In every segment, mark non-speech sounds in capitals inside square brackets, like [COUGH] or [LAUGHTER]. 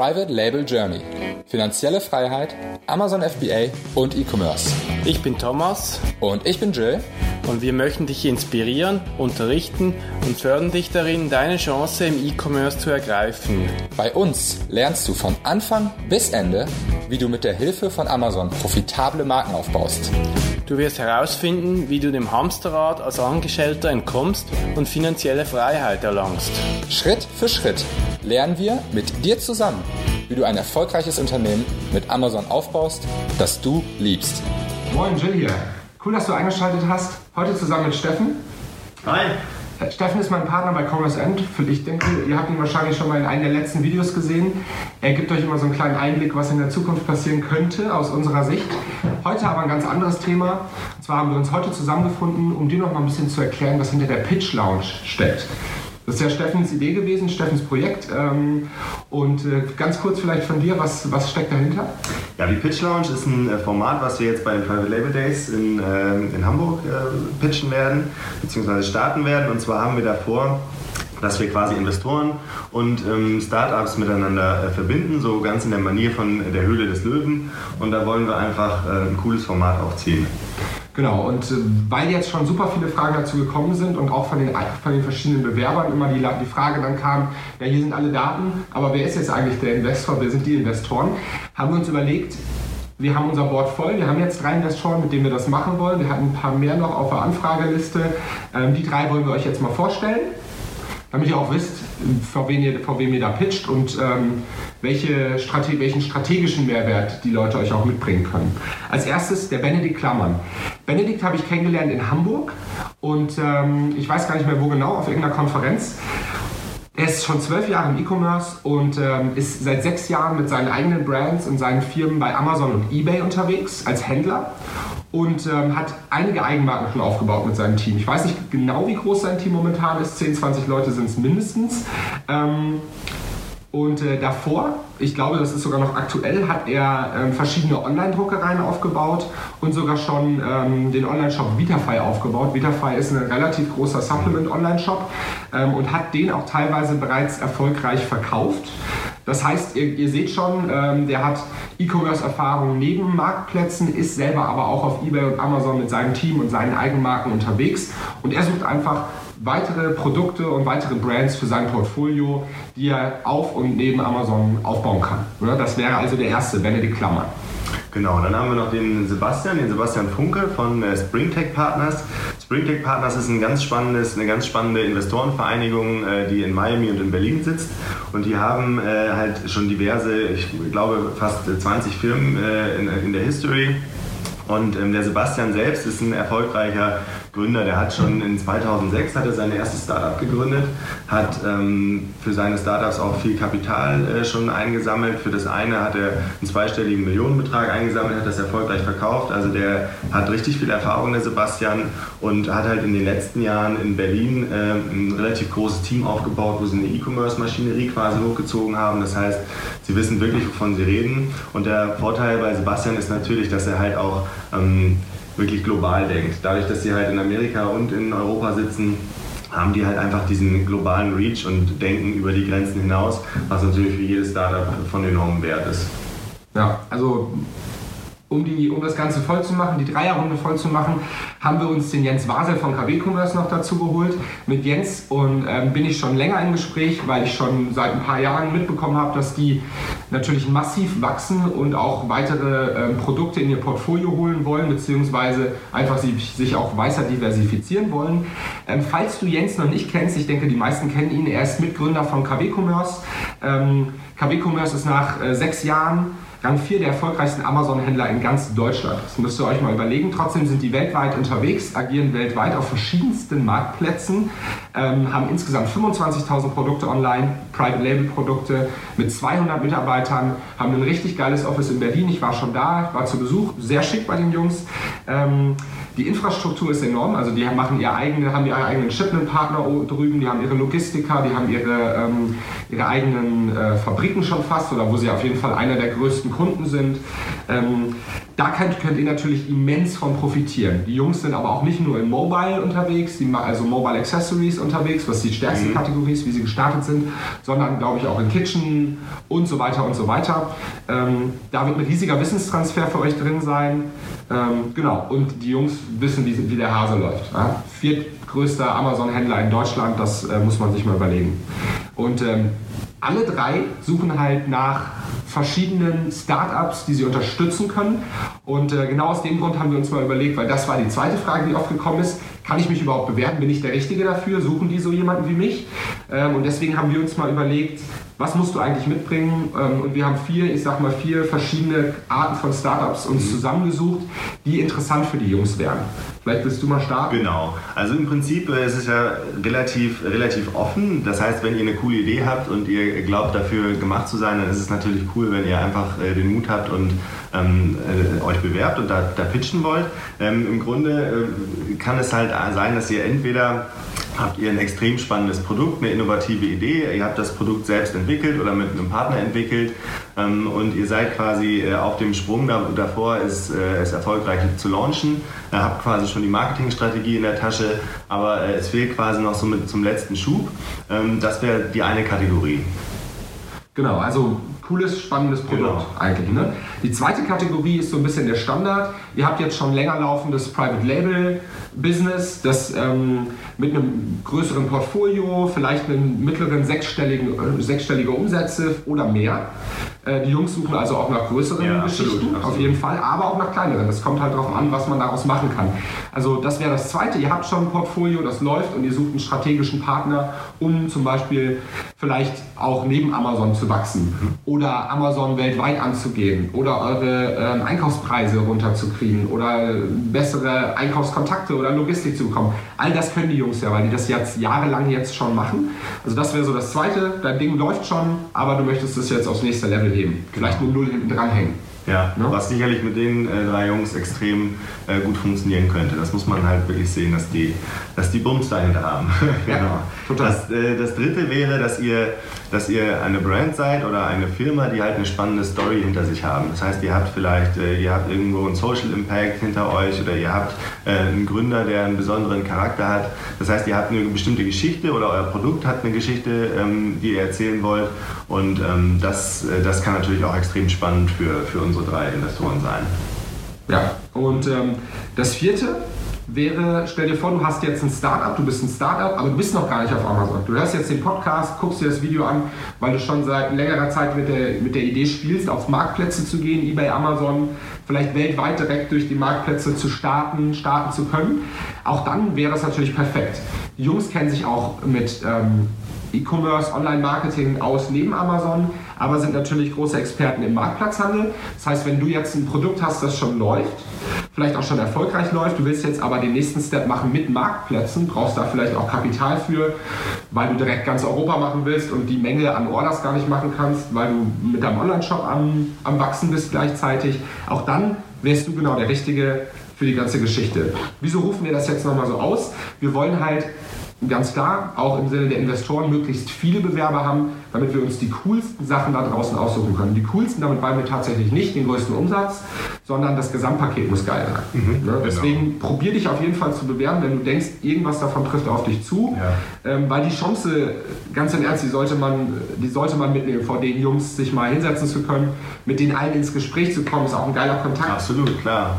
Private Label Journey. Finanzielle Freiheit, Amazon FBA und E-Commerce. Ich bin Thomas. Und ich bin Jill. Und wir möchten dich inspirieren, unterrichten und fördern dich darin, deine Chance im E-Commerce zu ergreifen. Bei uns lernst du von Anfang bis Ende, wie du mit der Hilfe von Amazon profitable Marken aufbaust. Du wirst herausfinden, wie du dem Hamsterrad als Angestellter entkommst und finanzielle Freiheit erlangst. Schritt für Schritt lernen wir mit dir zusammen, wie du ein erfolgreiches Unternehmen mit Amazon aufbaust, das du liebst. Moin Jill hier. Cool, dass du eingeschaltet hast. Heute zusammen mit Steffen. Hi. Äh, Steffen ist mein Partner bei Commerce End. Ich denke, ihr habt ihn wahrscheinlich schon mal in einem der letzten Videos gesehen. Er gibt euch immer so einen kleinen Einblick, was in der Zukunft passieren könnte aus unserer Sicht. Heute aber ein ganz anderes Thema. Und zwar haben wir uns heute zusammengefunden, um dir noch mal ein bisschen zu erklären, was hinter der Pitch Lounge steckt. Das ist ja Steffens Idee gewesen, Steffens Projekt. Ähm, und äh, ganz kurz vielleicht von dir, was, was steckt dahinter? Ja, die Pitch Lounge ist ein äh, Format, was wir jetzt bei den Private Label Days in, ähm, in Hamburg äh, pitchen werden, beziehungsweise starten werden. Und zwar haben wir davor dass wir quasi Investoren und ähm, Startups miteinander äh, verbinden, so ganz in der Manier von der Höhle des Löwen. Und da wollen wir einfach äh, ein cooles Format aufziehen. Genau, und äh, weil jetzt schon super viele Fragen dazu gekommen sind und auch von den, von den verschiedenen Bewerbern immer die, die Frage dann kam, ja hier sind alle Daten, aber wer ist jetzt eigentlich der Investor, wer sind die Investoren, haben wir uns überlegt, wir haben unser Board voll, wir haben jetzt drei Investoren, mit denen wir das machen wollen, wir hatten ein paar mehr noch auf der Anfrageliste, ähm, die drei wollen wir euch jetzt mal vorstellen damit ihr auch wisst, vor wem ihr, vor wem ihr da pitcht und ähm, welche Strate welchen strategischen Mehrwert die Leute euch auch mitbringen können. Als erstes der Benedikt Klammern. Benedikt habe ich kennengelernt in Hamburg und ähm, ich weiß gar nicht mehr wo genau, auf irgendeiner Konferenz. Er ist schon zwölf Jahre im E-Commerce und ähm, ist seit sechs Jahren mit seinen eigenen Brands und seinen Firmen bei Amazon und eBay unterwegs als Händler und ähm, hat einige Eigenmarken schon aufgebaut mit seinem Team. Ich weiß nicht genau, wie groß sein Team momentan ist. 10, 20 Leute sind es mindestens. Ähm, und äh, davor, ich glaube, das ist sogar noch aktuell, hat er ähm, verschiedene Online-Druckereien aufgebaut und sogar schon ähm, den Online-Shop Vitafy aufgebaut. Vitafy ist ein relativ großer Supplement-Online-Shop ähm, und hat den auch teilweise bereits erfolgreich verkauft. Das heißt, ihr, ihr seht schon, ähm, der hat E-Commerce-Erfahrung neben Marktplätzen, ist selber aber auch auf eBay und Amazon mit seinem Team und seinen Eigenmarken unterwegs und er sucht einfach weitere Produkte und weitere Brands für sein Portfolio, die er auf und neben Amazon aufbauen kann. Das wäre also der erste, Benedikt Klammer. Genau, dann haben wir noch den Sebastian, den Sebastian Funke von äh, Springtech Partners. Springtech Partners ist ein ganz spannendes, eine ganz spannende Investorenvereinigung, äh, die in Miami und in Berlin sitzt. Und die haben äh, halt schon diverse, ich glaube fast 20 Firmen in der History und ähm, der Sebastian selbst ist ein erfolgreicher Gründer. Der hat schon in 2006 hat er sein erstes Startup gegründet, hat ähm, für seine Startups auch viel Kapital äh, schon eingesammelt. Für das eine hat er einen zweistelligen Millionenbetrag eingesammelt, hat das erfolgreich verkauft. Also der hat richtig viel Erfahrung, der Sebastian, und hat halt in den letzten Jahren in Berlin äh, ein relativ großes Team aufgebaut, wo sie eine E-Commerce-Maschinerie quasi hochgezogen haben. Das heißt, sie wissen wirklich, wovon sie reden. Und der Vorteil bei Sebastian ist natürlich, dass er halt auch ähm, wirklich global denkt. Dadurch, dass sie halt in Amerika und in Europa sitzen, haben die halt einfach diesen globalen Reach und denken über die Grenzen hinaus, was natürlich für jedes Startup von enormem Wert ist. Ja, also um, die, um das Ganze voll zu machen, die Dreierrunde voll zu machen, haben wir uns den Jens Wasel von KW Commerce noch dazu geholt. Mit Jens und ähm, bin ich schon länger im Gespräch, weil ich schon seit ein paar Jahren mitbekommen habe, dass die natürlich massiv wachsen und auch weitere ähm, Produkte in ihr Portfolio holen wollen, beziehungsweise einfach sie, sich auch weiter diversifizieren wollen. Ähm, falls du Jens noch nicht kennst, ich denke, die meisten kennen ihn, er ist Mitgründer von KW Commerce. Ähm, KW Commerce ist nach äh, sechs Jahren Rang 4 der erfolgreichsten Amazon-Händler in ganz Deutschland. Das müsst ihr euch mal überlegen. Trotzdem sind die weltweit unterwegs, agieren weltweit auf verschiedensten Marktplätzen, ähm, haben insgesamt 25.000 Produkte online, Private Label Produkte mit 200 Mitarbeitern, haben ein richtig geiles Office in Berlin. Ich war schon da, war zu Besuch, sehr schick bei den Jungs. Ähm, die Infrastruktur ist enorm, also die machen ihr eigene, haben ihre eigenen Shipment-Partner drüben, die haben ihre Logistiker, die haben ihre, ähm, ihre eigenen äh, Fabriken schon fast oder wo sie auf jeden Fall einer der größten Kunden sind. Ähm, da könnt, könnt ihr natürlich immens von profitieren. Die Jungs sind aber auch nicht nur in Mobile unterwegs, die, also Mobile Accessories unterwegs, was die stärkste mhm. Kategorie ist, wie sie gestartet sind, sondern glaube ich auch in Kitchen und so weiter und so weiter. Ähm, da wird ein riesiger Wissenstransfer für euch drin sein. Ähm, genau, und die Jungs wissen, wie, wie der Hase läuft. Ja? Viertgrößter Amazon-Händler in Deutschland, das äh, muss man sich mal überlegen. Und ähm, alle drei suchen halt nach verschiedenen Startups, die sie unterstützen können. Und äh, genau aus dem Grund haben wir uns mal überlegt, weil das war die zweite Frage, die oft gekommen ist, kann ich mich überhaupt bewerben? Bin ich der Richtige dafür? Suchen die so jemanden wie mich? Ähm, und deswegen haben wir uns mal überlegt, was musst du eigentlich mitbringen? Ähm, und wir haben vier, ich sag mal, vier verschiedene Arten von Startups uns mhm. zusammengesucht, die interessant für die Jungs wären. Vielleicht willst du mal starten? Genau. Also im Prinzip äh, ist es ja relativ, relativ offen. Das heißt, wenn ihr eine coole Idee habt und ihr glaubt, dafür gemacht zu sein, dann ist es natürlich cool, wenn ihr einfach äh, den Mut habt und ähm, äh, euch bewerbt und da, da pitchen wollt. Ähm, Im Grunde kann es halt sein, dass ihr entweder habt ihr ein extrem spannendes Produkt, eine innovative Idee, ihr habt das Produkt selbst entwickelt oder mit einem Partner entwickelt ähm, und ihr seid quasi äh, auf dem Sprung da, davor, es, äh, es erfolgreich zu launchen, äh, habt quasi schon die Marketingstrategie in der Tasche, aber äh, es fehlt quasi noch so mit zum letzten Schub. Ähm, das wäre die eine Kategorie. Genau, also cooles, spannendes Produkt genau. eigentlich. Ne? Die zweite Kategorie ist so ein bisschen der Standard. Ihr habt jetzt schon länger laufendes Private Label Business, das ähm, mit einem größeren Portfolio, vielleicht einen mittleren sechsstelligen, äh, sechsstellige Umsätze oder mehr. Äh, die Jungs suchen also auch nach größeren ja, Geschichten, absolut, absolut. auf jeden Fall, aber auch nach kleineren. Das kommt halt darauf an, was man daraus machen kann. Also das wäre das Zweite. Ihr habt schon ein Portfolio, das läuft und ihr sucht einen strategischen Partner, um zum Beispiel vielleicht auch neben Amazon zu wachsen oder Amazon weltweit anzugehen oder eure äh, Einkaufspreise runterzukriegen oder bessere Einkaufskontakte oder Logistik zu bekommen. All das können die Jungs ja, weil die das jetzt jahrelang jetzt schon machen. Also das wäre so das Zweite. Dein Ding läuft schon, aber du möchtest es jetzt aufs nächste Level heben. Vielleicht mit Null hinten dranhängen. Ja, ne? was sicherlich mit den äh, drei Jungs extrem äh, gut funktionieren könnte. Das muss man halt wirklich sehen, dass die, dass die Bums dahinter haben. [LAUGHS] genau. Ja. Das, äh, das dritte wäre, dass ihr, dass ihr eine Brand seid oder eine Firma, die halt eine spannende Story hinter sich haben. Das heißt, ihr habt vielleicht, äh, ihr habt irgendwo einen Social Impact hinter euch oder ihr habt äh, einen Gründer, der einen besonderen Charakter hat. Das heißt, ihr habt eine bestimmte Geschichte oder euer Produkt hat eine Geschichte, ähm, die ihr erzählen wollt. Und ähm, das, äh, das kann natürlich auch extrem spannend für, für unsere drei Investoren sein. Ja, und ähm, das vierte wäre, stell dir vor, du hast jetzt ein Startup, du bist ein Startup, aber du bist noch gar nicht auf Amazon. Du hörst jetzt den Podcast, guckst dir das Video an, weil du schon seit längerer Zeit mit der, mit der Idee spielst, auf Marktplätze zu gehen, eBay, Amazon, vielleicht weltweit direkt durch die Marktplätze zu starten, starten zu können. Auch dann wäre das natürlich perfekt. Die Jungs kennen sich auch mit ähm, E-Commerce, Online-Marketing aus neben Amazon, aber sind natürlich große Experten im Marktplatzhandel. Das heißt, wenn du jetzt ein Produkt hast, das schon läuft, vielleicht auch schon erfolgreich läuft, du willst jetzt aber den nächsten Step machen mit Marktplätzen, brauchst da vielleicht auch Kapital für, weil du direkt ganz Europa machen willst und die Menge an Orders gar nicht machen kannst, weil du mit deinem Online-Shop am, am Wachsen bist gleichzeitig. Auch dann wärst du genau der Richtige für die ganze Geschichte. Wieso rufen wir das jetzt nochmal so aus? Wir wollen halt ganz klar, auch im Sinne der Investoren, möglichst viele Bewerber haben, damit wir uns die coolsten Sachen da draußen aussuchen können. Die coolsten, damit meinen wir tatsächlich nicht den größten Umsatz, sondern das Gesamtpaket muss geil sein. Mhm, ne? Genau. Deswegen genau. probier dich auf jeden Fall zu bewerben, wenn du denkst, irgendwas davon trifft auf dich zu, ja. ähm, weil die Chance, ganz im Ernst, die sollte, man, die sollte man mitnehmen, vor den Jungs sich mal hinsetzen zu können, mit denen allen ins Gespräch zu kommen, ist auch ein geiler Kontakt. Absolut, klar.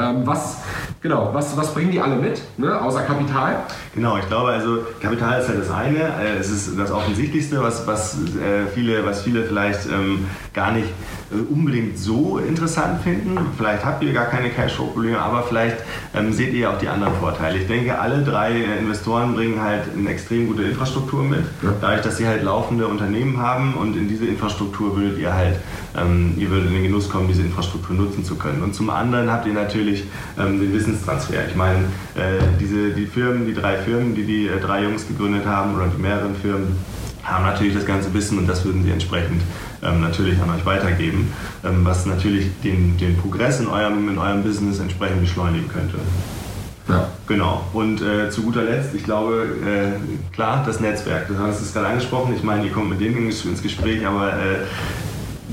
Ähm, was, genau, was, was bringen die alle mit, ne, außer Kapital? Genau, ich glaube, also Kapital ist halt das eine. Äh, es ist das Offensichtlichste, was, was, äh, viele, was viele vielleicht ähm, gar nicht äh, unbedingt so interessant finden. Vielleicht habt ihr gar keine Cashflow-Probleme, aber vielleicht ähm, seht ihr auch die anderen Vorteile. Ich denke, alle drei Investoren bringen halt eine extrem gute Infrastruktur mit, ja. dadurch, dass sie halt laufende Unternehmen haben und in diese Infrastruktur würdet ihr halt, ähm, ihr würdet in den Genuss kommen, diese Infrastruktur nutzen zu können. Und zum anderen habt ihr natürlich ähm, den Wissenstransfer. Ich meine, äh, diese, die Firmen, die drei Firmen, die die äh, drei Jungs gegründet haben oder die mehreren Firmen, haben natürlich das ganze Wissen und das würden sie entsprechend ähm, natürlich an euch weitergeben, ähm, was natürlich den, den Progress in eurem, in eurem Business entsprechend beschleunigen könnte. Ja. Genau. Und äh, zu guter Letzt, ich glaube, äh, klar, das Netzwerk. Du hast es gerade angesprochen. Ich meine, ihr kommt mit denen ins Gespräch, aber äh,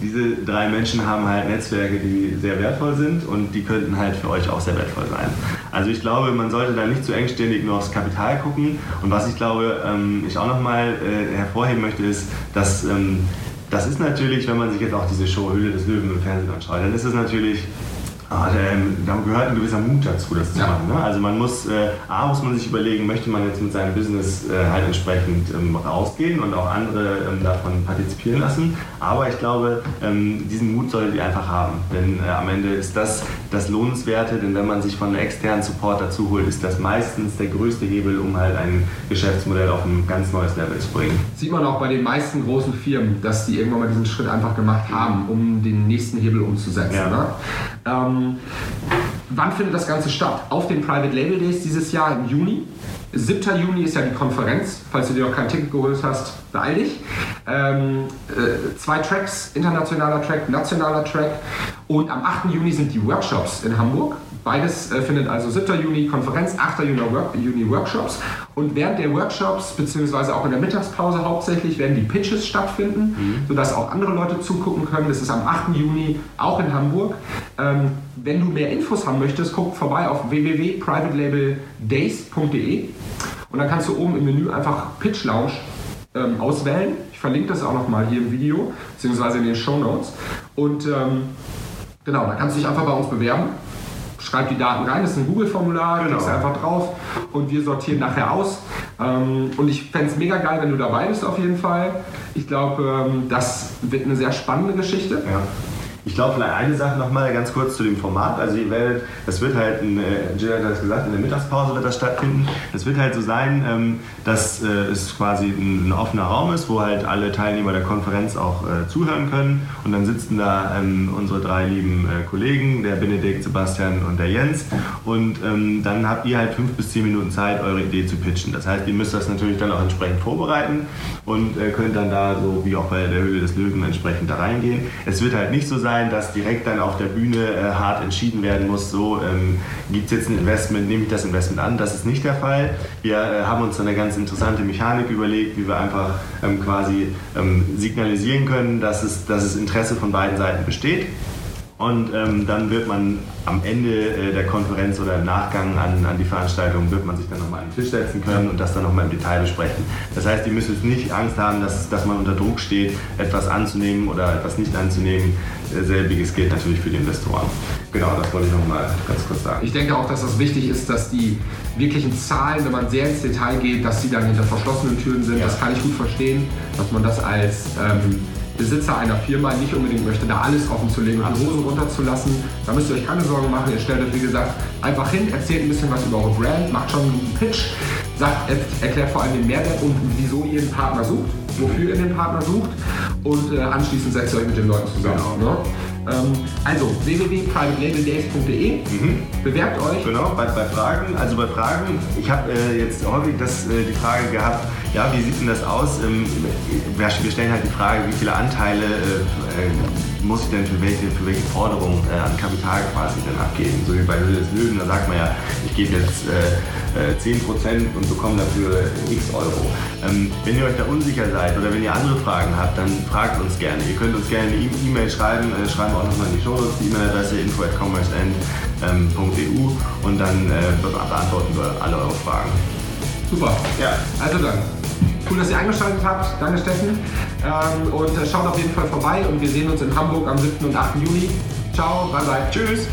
diese drei Menschen haben halt Netzwerke, die sehr wertvoll sind und die könnten halt für euch auch sehr wertvoll sein. Also ich glaube, man sollte da nicht zu engständig nur aufs Kapital gucken. Und was ich glaube, ähm, ich auch nochmal äh, hervorheben möchte, ist, dass ähm, das ist natürlich, wenn man sich jetzt auch diese Show Höhle des Löwen im Fernsehen anschaut, dann ist es natürlich Ah, da gehört ein gewisser Mut dazu, das zu ja. machen. Ne? Also man muss, äh, A, muss man sich überlegen, möchte man jetzt mit seinem Business äh, halt entsprechend ähm, rausgehen und auch andere ähm, davon partizipieren lassen. Aber ich glaube, ähm, diesen Mut solltet ihr einfach haben. Denn äh, am Ende ist das das Lohnenswerte, denn wenn man sich von einem externen Support dazu holt, ist das meistens der größte Hebel, um halt ein Geschäftsmodell auf ein ganz neues Level zu bringen. Sieht man auch bei den meisten großen Firmen, dass die irgendwann mal diesen Schritt einfach gemacht haben, um den nächsten Hebel umzusetzen. Ja. Ne? Ähm, wann findet das Ganze statt? Auf den Private Label Days dieses Jahr im Juni. 7. Juni ist ja die Konferenz. Falls du dir noch kein Ticket geholt hast, beeil dich. Ähm, äh, zwei Tracks, internationaler Track, nationaler Track. Und am 8. Juni sind die Workshops in Hamburg. Beides äh, findet also 7. Juni Konferenz, 8. Juni, Work Juni Workshops. Und während der Workshops, beziehungsweise auch in der Mittagspause hauptsächlich, werden die Pitches stattfinden, mhm. sodass auch andere Leute zugucken können. Das ist am 8. Juni auch in Hamburg. Ähm, wenn du mehr Infos haben möchtest, guck vorbei auf www.privatelabeldays.de und dann kannst du oben im Menü einfach Pitch Lounge ähm, auswählen. Ich verlinke das auch nochmal hier im Video, beziehungsweise in den Show Notes. Und ähm, genau, da kannst du dich einfach bei uns bewerben schreib die Daten rein, das ist ein Google-Formular, genau. klickst einfach drauf und wir sortieren nachher aus. Ähm, und ich fände es mega geil, wenn du dabei bist auf jeden Fall. Ich glaube, ähm, das wird eine sehr spannende Geschichte. Ja. Ich glaube, vielleicht eine Sache nochmal ganz kurz zu dem Format. Also ihr werdet, das wird halt, äh, Jill hat das gesagt, in der Mittagspause wird das stattfinden. Das wird halt so sein, ähm, dass äh, es quasi ein, offener Raum ist, wo halt alle Teilnehmer der Konferenz auch äh, zuhören können. Und dann sitzen da ähm, unsere drei lieben Kollegen, der Benedikt, Sebastian und der Jens. Und ähm, dann habt ihr halt fünf bis zehn Minuten Zeit, eure Idee zu pitchen. Das heißt, ihr müsst das natürlich dann auch entsprechend vorbereiten und könnt dann da so wie auch bei der Höhle des Löwen entsprechend da reingehen. Es wird halt nicht so sein, sein, dass direkt dann auf der Bühne äh, hart entschieden werden muss, so ähm, gibt es jetzt ein Investment, nehme ich das Investment an. Das ist nicht der Fall. Wir äh, haben uns eine ganz interessante Mechanik überlegt, wie wir einfach ähm, quasi ähm, signalisieren können, dass es, dass es Interesse von beiden Seiten besteht. Und ähm, dann wird man am Ende äh, der Konferenz oder im Nachgang an, an die Veranstaltung, wird man sich dann nochmal an den Tisch setzen können und das dann nochmal im Detail besprechen. Das heißt, ihr müsst jetzt nicht Angst haben, dass, dass man unter Druck steht, etwas anzunehmen oder etwas nicht anzunehmen. Selbiges gilt natürlich für die Investoren. Genau, das wollte ich nochmal ganz kurz sagen. Ich denke auch, dass das wichtig ist, dass die wirklichen Zahlen, wenn man sehr ins Detail geht, dass sie dann hinter verschlossenen Türen sind. Ja. Das kann ich gut verstehen, dass man das als ähm, Besitzer einer Firma nicht unbedingt möchte, da alles offen zu legen und die Hosen runterzulassen. Da müsst ihr euch keine Sorgen machen. Ihr stellt euch, wie gesagt, einfach hin, erzählt ein bisschen was über eure Brand, macht schon einen guten Pitch, sagt, erklärt vor allem den Mehrwert und wieso ihr einen Partner sucht, wofür ihr den Partner sucht und äh, anschließend setzt ihr euch mit den Leuten zusammen. Genau. Ne? Ähm, also www.privatelabeldays.de. Mhm. Bewerbt euch. Genau, bei, bei, Fragen. Also bei Fragen, ich habe äh, jetzt häufig das, äh, die Frage gehabt, ja, wie sieht denn das aus? Ähm, wir, stellen halt die Frage, wie viele Anteile äh, äh muss ich denn für welche, für welche Forderungen äh, an Kapital quasi denn abgeben? So wie bei Höhle des Löwen, da sagt man ja, ich gebe jetzt 10% äh, und bekomme dafür x Euro. Ähm, wenn ihr euch da unsicher seid oder wenn ihr andere Fragen habt, dann fragt uns gerne. Ihr könnt uns gerne eine E-Mail schreiben, schreiben wir auch nochmal in die Show die E-Mail-Adresse info at commerceend.eu ähm, und dann beantworten wir alle eure Fragen. Super. Ja. Also dann. Cool, dass ihr eingeschaltet habt. Danke, Steffen. Ähm, und äh, schaut auf jeden Fall vorbei und wir sehen uns in Hamburg am 7. und 8. Juni. Ciao, bye bye. Tschüss.